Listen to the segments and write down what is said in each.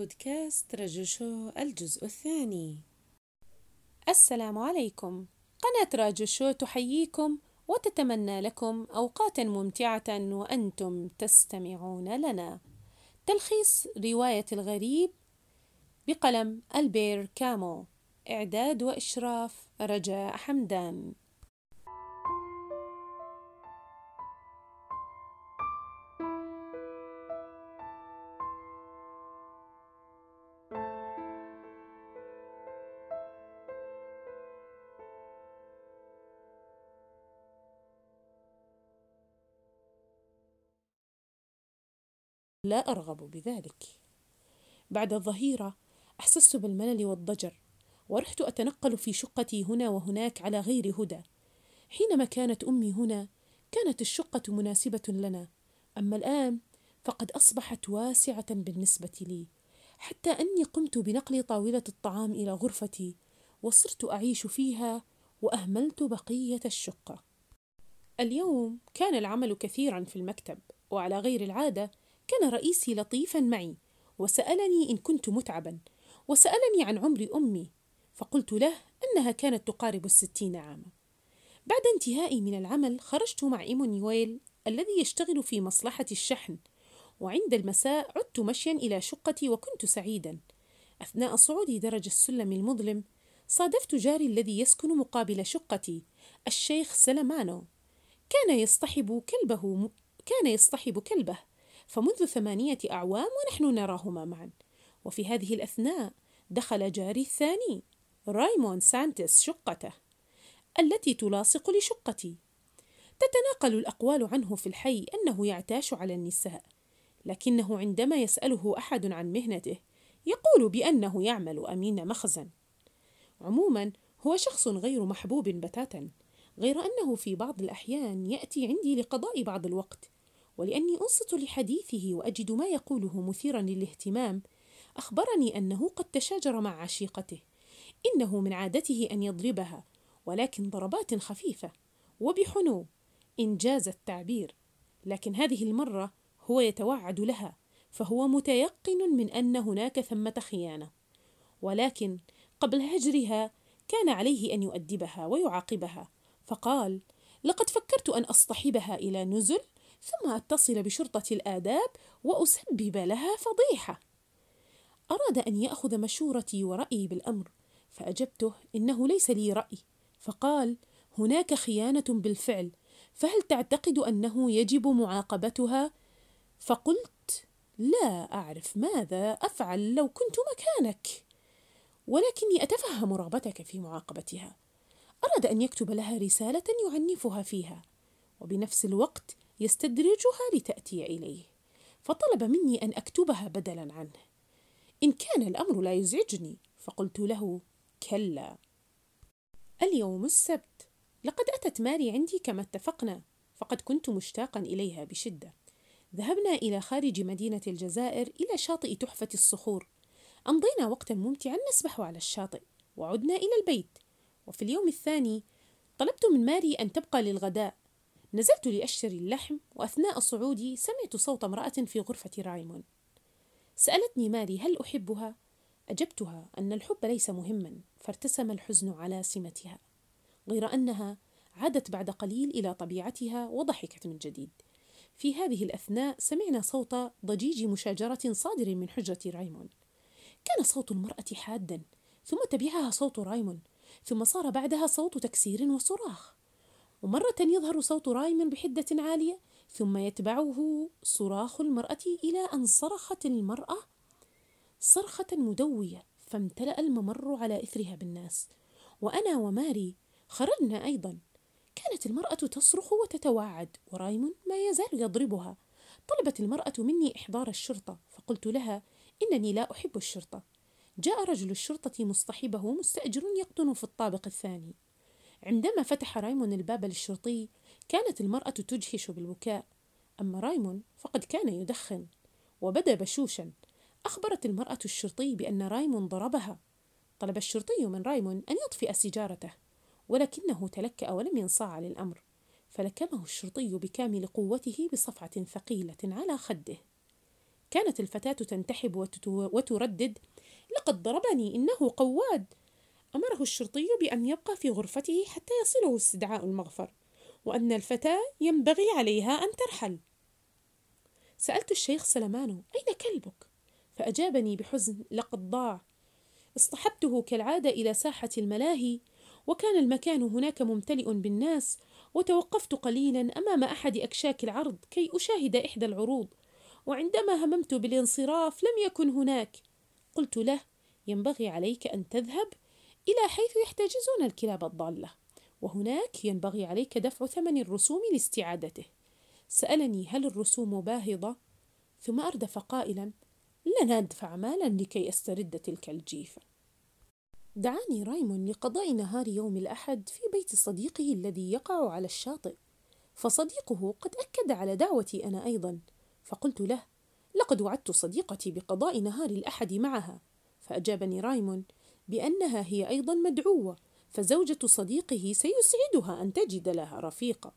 بودكاست رجل شو الجزء الثاني. السلام عليكم. قناة راجو شو تحييكم وتتمنى لكم أوقاتا ممتعة وأنتم تستمعون لنا. تلخيص رواية الغريب بقلم ألبير كامو. إعداد وإشراف رجاء حمدان. لا أرغب بذلك. بعد الظهيرة أحسست بالملل والضجر ورحت أتنقل في شقتي هنا وهناك على غير هدى. حينما كانت أمي هنا كانت الشقة مناسبة لنا. أما الآن فقد أصبحت واسعة بالنسبة لي. حتى أني قمت بنقل طاولة الطعام إلى غرفتي وصرت أعيش فيها وأهملت بقية الشقة. اليوم كان العمل كثيرا في المكتب وعلى غير العادة كان رئيسي لطيفا معي وسألني إن كنت متعبا وسألني عن عمر أمي فقلت له أنها كانت تقارب الستين عاما. بعد انتهائي من العمل خرجت مع إيمونيويل الذي يشتغل في مصلحة الشحن وعند المساء عدت مشيا إلى شقتي وكنت سعيدا. أثناء صعودي درج السلم المظلم صادفت جاري الذي يسكن مقابل شقتي الشيخ سالامانو. كان يصطحب كلبه كان يصطحب كلبه. فمنذ ثمانية أعوام ونحن نراهما معا. وفي هذه الأثناء دخل جاري الثاني رايمون سانتس شقته التي تلاصق لشقتي. تتناقل الأقوال عنه في الحي أنه يعتاش على النساء لكنه عندما يسأله أحد عن مهنته يقول بأنه يعمل أمين مخزن. عموما هو شخص غير محبوب بتاتا غير أنه في بعض الأحيان يأتي عندي لقضاء بعض الوقت ولأني أنصت لحديثه وأجد ما يقوله مثيرا للاهتمام أخبرني أنه قد تشاجر مع عشيقته إنه من عادته أن يضربها ولكن ضربات خفيفة وبحنو إنجاز التعبير لكن هذه المرة هو يتوعد لها فهو متيقن من أن هناك ثمة خيانة ولكن قبل هجرها كان عليه أن يؤدبها ويعاقبها فقال لقد فكرت أن أصطحبها إلى نزل ثم أتصل بشرطة الآداب وأسبب لها فضيحة أراد أن يأخذ مشورتي ورأيي بالأمر فأجبته إنه ليس لي رأي فقال هناك خيانة بالفعل فهل تعتقد أنه يجب معاقبتها؟ فقلت لا أعرف ماذا أفعل لو كنت مكانك ولكني أتفهم رغبتك في معاقبتها أراد أن يكتب لها رسالة يعنفها فيها وبنفس الوقت يستدرجها لتأتي إليه فطلب مني أن أكتبها بدلا عنه. إن كان الأمر لا يزعجني فقلت له كلا. اليوم السبت. لقد أتت ماري عندي كما اتفقنا فقد كنت مشتاقا إليها بشدة. ذهبنا إلى خارج مدينة الجزائر إلى شاطئ تحفة الصخور. أمضينا وقتا ممتعا نسبح على الشاطئ وعدنا إلى البيت. وفي اليوم الثاني طلبت من ماري أن تبقى للغداء. نزلت لأشتري اللحم وأثناء صعودي سمعت صوت امرأة في غرفة رايمون. سألتني ماري هل أحبها؟ أجبتها أن الحب ليس مهما فارتسم الحزن على سمتها غير أنها عادت بعد قليل إلى طبيعتها وضحكت من جديد. في هذه الأثناء سمعنا صوت ضجيج مشاجرة صادر من حجرة رايمون. كان صوت المرأة حادا ثم تبعها صوت رايمون ثم صار بعدها صوت تكسير وصراخ. ومرة يظهر صوت رايمن بحدة عالية ثم يتبعه صراخ المرأة إلى أن صرخت المرأة صرخة مدوية فامتلأ الممر على إثرها بالناس. وأنا وماري خرجنا أيضا. كانت المرأة تصرخ وتتوعد ورايمون ما يزال يضربها. طلبت المرأة مني إحضار الشرطة فقلت لها إنني لا أحب الشرطة. جاء رجل الشرطة مصطحبه مستأجر يقطن في الطابق الثاني. عندما فتح رايمون الباب للشرطي كانت المرأة تجهش بالبكاء. أما رايمون فقد كان يدخن وبدأ بشوشا. أخبرت المرأة الشرطي بأن رايمون ضربها. طلب الشرطي من رايمون أن يطفئ سيجارته ولكنه تلكأ ولم ينصاع للأمر. فلكمه الشرطي بكامل قوته بصفعة ثقيلة على خده. كانت الفتاة تنتحب وتردد لقد ضربني إنه قواد! أمره الشرطي بأن يبقى في غرفته حتى يصله استدعاء المغفر وأن الفتاة ينبغي عليها أن ترحل. سألت الشيخ سلمان أين كلبك؟ فأجابني بحزن لقد ضاع. اصطحبته كالعادة إلى ساحة الملاهي وكان المكان هناك ممتلئ بالناس وتوقفت قليلا أمام أحد أكشاك العرض كي أشاهد إحدى العروض. وعندما هممت بالانصراف لم يكن هناك. قلت له ينبغي عليك أن تذهب؟ إلى حيث يحتجزون الكلاب الضالة. وهناك ينبغي عليك دفع ثمن الرسوم لاستعادته. سألني هل الرسوم باهظة؟ ثم أردف قائلا لن أدفع مالا لكي أسترد تلك الجيفة دعاني رايمون لقضاء نهار يوم الأحد في بيت صديقه الذي يقع على الشاطئ. فصديقه قد أكد على دعوتي أنا أيضا. فقلت له لقد وعدت صديقتي بقضاء نهار الأحد معها. فأجابني رايمون بأنها هي أيضا مدعوة فزوجة صديقه سيسعدها أن تجد لها رفيقة.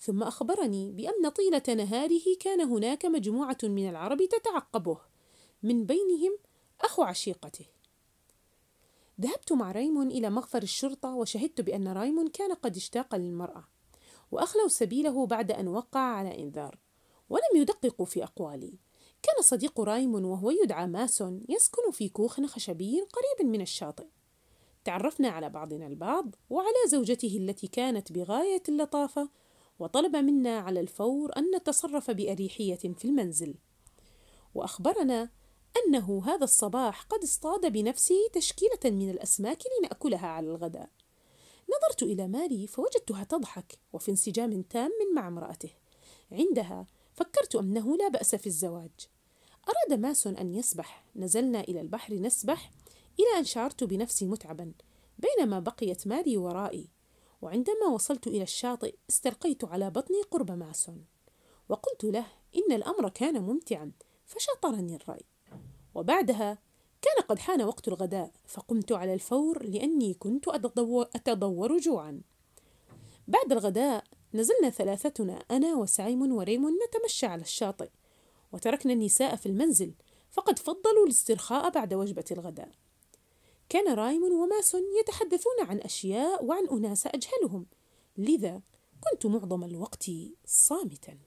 ثم أخبرني بأن طيلة نهاره كان هناك مجموعة من العرب تتعقبه. من بينهم أخو عشيقته. ذهبت مع رايمون إلى مغفر الشرطة وشهدت بأن رايمون كان قد اشتاق للمرأة وأخلوا سبيله بعد أن وقع على إنذار ولم يدققوا في أقوالي. كان صديق رايمون وهو يدعى ماسون يسكن في كوخ خشبي قريب من الشاطئ. تعرفنا على بعضنا البعض وعلى زوجته التي كانت بغاية اللطافة وطلب منا على الفور أن نتصرف بأريحية في المنزل. وأخبرنا أنه هذا الصباح قد اصطاد بنفسه تشكيلة من الأسماك لنأكلها على الغداء. نظرت إلى ماري فوجدتها تضحك وفي انسجام تام مع امرأته. عندها فكرت أنه لا بأس في الزواج. أراد ماسون أن يسبح. نزلنا إلى البحر نسبح إلى أن شعرت بنفسي متعبا بينما بقيت ماري ورائي. وعندما وصلت إلى الشاطئ استلقيت على بطني قرب ماسون. وقلت له إن الأمر كان ممتعا فشاطرني الرأي. وبعدها كان قد حان وقت الغداء فقمت على الفور لأني كنت أتضور جوعا. بعد الغداء نزلنا ثلاثتنا أنا وسايمون وريمون نتمشى على الشاطئ. وتركنا النساء في المنزل فقد فضلوا الاسترخاء بعد وجبة الغداء. كان رايمون وماسون يتحدثون عن أشياء وعن أناس أجهلهم لذا كنت معظم الوقت صامتا.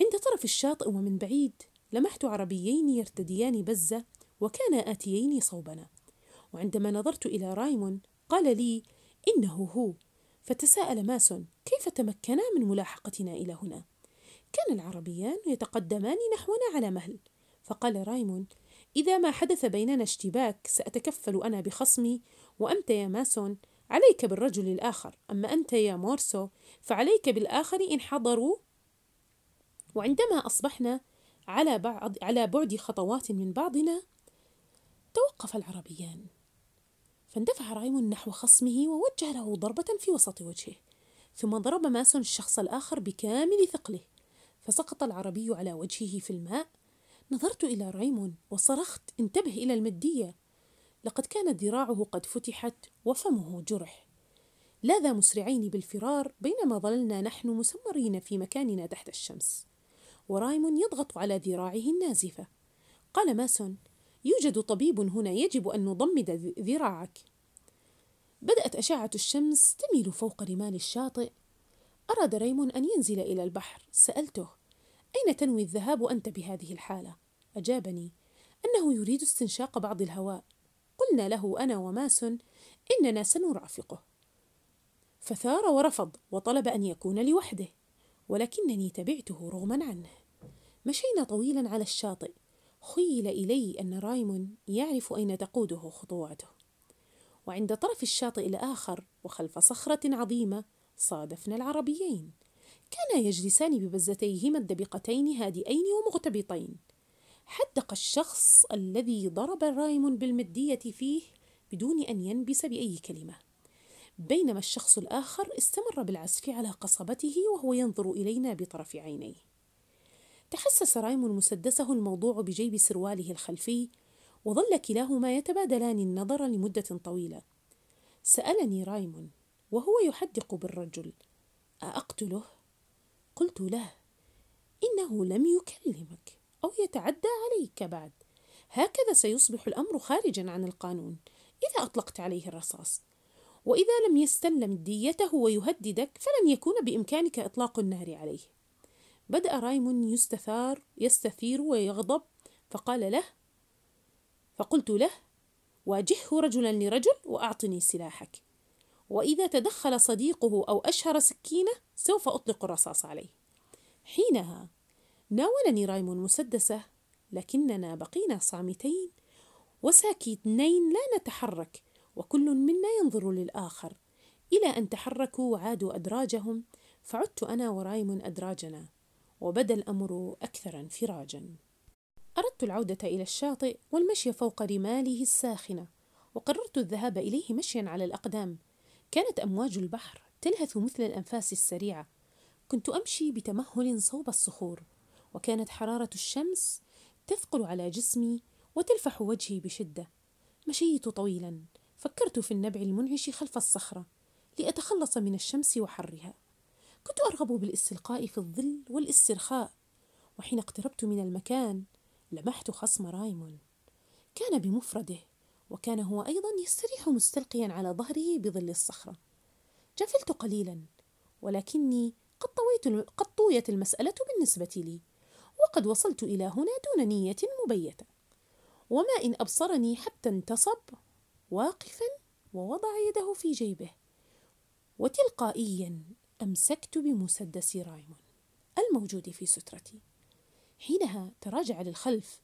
عند طرف الشاطئ ومن بعيد لمحت عربيين يرتديان بزة وكانا آتيين صوبنا. وعندما نظرت إلى رايمون قال لي إنه هو فتساءل ماسون كيف تمكنا من ملاحقتنا إلى هنا؟ كان العربيان يتقدمان نحونا على مهل. فقال رايمون إذا ما حدث بيننا اشتباك سأتكفل أنا بخصمي وأنت يا ماسون. عليك بالرجل الآخر. أما أنت يا مورسو فعليك بالآخر إن حضروا. وعندما أصبحنا على بعض على بعد خطوات من بعضنا توقف العربيان. فاندفع رايمون نحو خصمه ووجه له ضربة في وسط وجهه ثم ضرب ماسون الشخص الآخر بكامل ثقله. فسقط العربي على وجهه في الماء. نظرت إلى رايمون وصرخت انتبه إلى المدية. لقد كانت ذراعه قد فتحت وفمه جرح. لاذا مسرعين بالفرار بينما ظللنا نحن مسمرين في مكاننا تحت الشمس. ورايمون يضغط على ذراعه النازفة. قال ماسون يوجد طبيب هنا يجب أن نضمد ذراعك. بدأت أشعة الشمس تميل فوق رمال الشاطئ. أراد ريمون أن ينزل إلى البحر. سألته أين تنوي الذهاب أنت بهذه الحالة؟ أجابني أنه يريد استنشاق بعض الهواء. قلنا له أنا وماسون إننا سنرافقه. فثار ورفض وطلب أن يكون لوحده ولكنني تبعته رغما عنه. مشينا طويلا على الشاطئ. خيل إلي أن رايمون يعرف أين تقوده خطواته. وعند طرف الشاطئ الآخر وخلف صخرة عظيمة صادفنا العربيين. كانا يجلسان ببزتيهما الدبقتين هادئين ومغتبطين. حدق الشخص الذي ضرب رايمون بالمدية فيه بدون أن ينبس بأي كلمة. بينما الشخص الآخر استمر بالعزف على قصبته وهو ينظر إلينا بطرف عينيه. تحسس رايمون مسدسه الموضوع بجيب سرواله الخلفي وظل كلاهما يتبادلان النظر لمدة طويلة. سألني رايمون وهو يحدق بالرجل. أأقتله؟ قلت له إنه لم يكلمك أو يتعدى عليك بعد. هكذا سيصبح الأمر خارجا عن القانون إذا أطلقت عليه الرصاص. وإذا لم يستلم ديته ويهددك فلن يكون بإمكانك إطلاق النار عليه. بدأ رايمون يستثار يستثير ويغضب فقال له فقلت له واجهه رجلا لرجل وأعطني سلاحك. وإذا تدخل صديقه أو أشهر سكينة سوف أطلق الرصاص عليه. حينها ناولني رايمون مسدسه لكننا بقينا صامتين وساكتين لا نتحرك وكل منا ينظر للآخر. إلى أن تحركوا وعادوا أدراجهم فعدت أنا ورايمون أدراجنا وبدا الأمر أكثر انفراجا. أردت العودة إلى الشاطئ والمشي فوق رماله الساخنة وقررت الذهاب إليه مشيا على الأقدام. كانت أمواج البحر تلهث مثل الأنفاس السريعة. كنت أمشي بتمهل صوب الصخور وكانت حرارة الشمس تثقل على جسمي وتلفح وجهي بشدة. مشيت طويلا فكرت في النبع المنعش خلف الصخرة لأتخلص من الشمس وحرها. كنت أرغب بالإستلقاء في الظل والإسترخاء وحين اقتربت من المكان لمحت خصم رايمون كان بمفرده وكان هو أيضا يستريح مستلقيا على ظهره بظل الصخرة. جفلت قليلا ولكني قد طويت قد طويت المسألة بالنسبة لي وقد وصلت إلى هنا دون نية مبيتة. وما إن أبصرني حتى انتصب واقفا ووضع يده في جيبه وتلقائيا أمسكت بمسدس رايمون الموجود في سترتي. حينها تراجع للخلف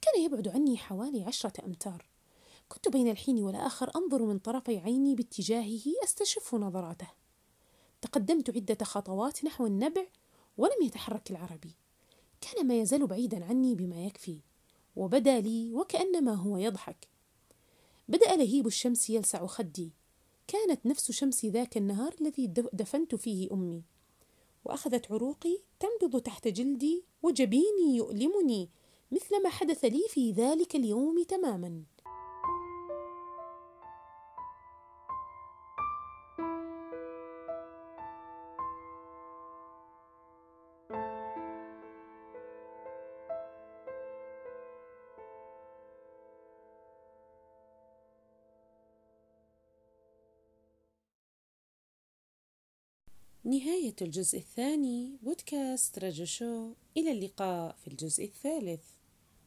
كان يبعد عني حوالي عشرة أمتار. كنت بين الحين والآخر أنظر من طرفي عيني باتجاهه أستشف نظراته. تقدمت عدة خطوات نحو النبع ولم يتحرك العربي. كان ما يزال بعيدا عني بما يكفي وبدا لي وكأنما هو يضحك. بدأ لهيب الشمس يلسع خدي. كانت نفس شمس ذاك النهار الذي دفنت فيه أمي. وأخذت عروقي تنبض تحت جلدي وجبيني يؤلمني مثل ما حدث لي في ذلك اليوم تماما. نهاية الجزء الثاني بودكاست رجو شو إلى اللقاء في الجزء الثالث.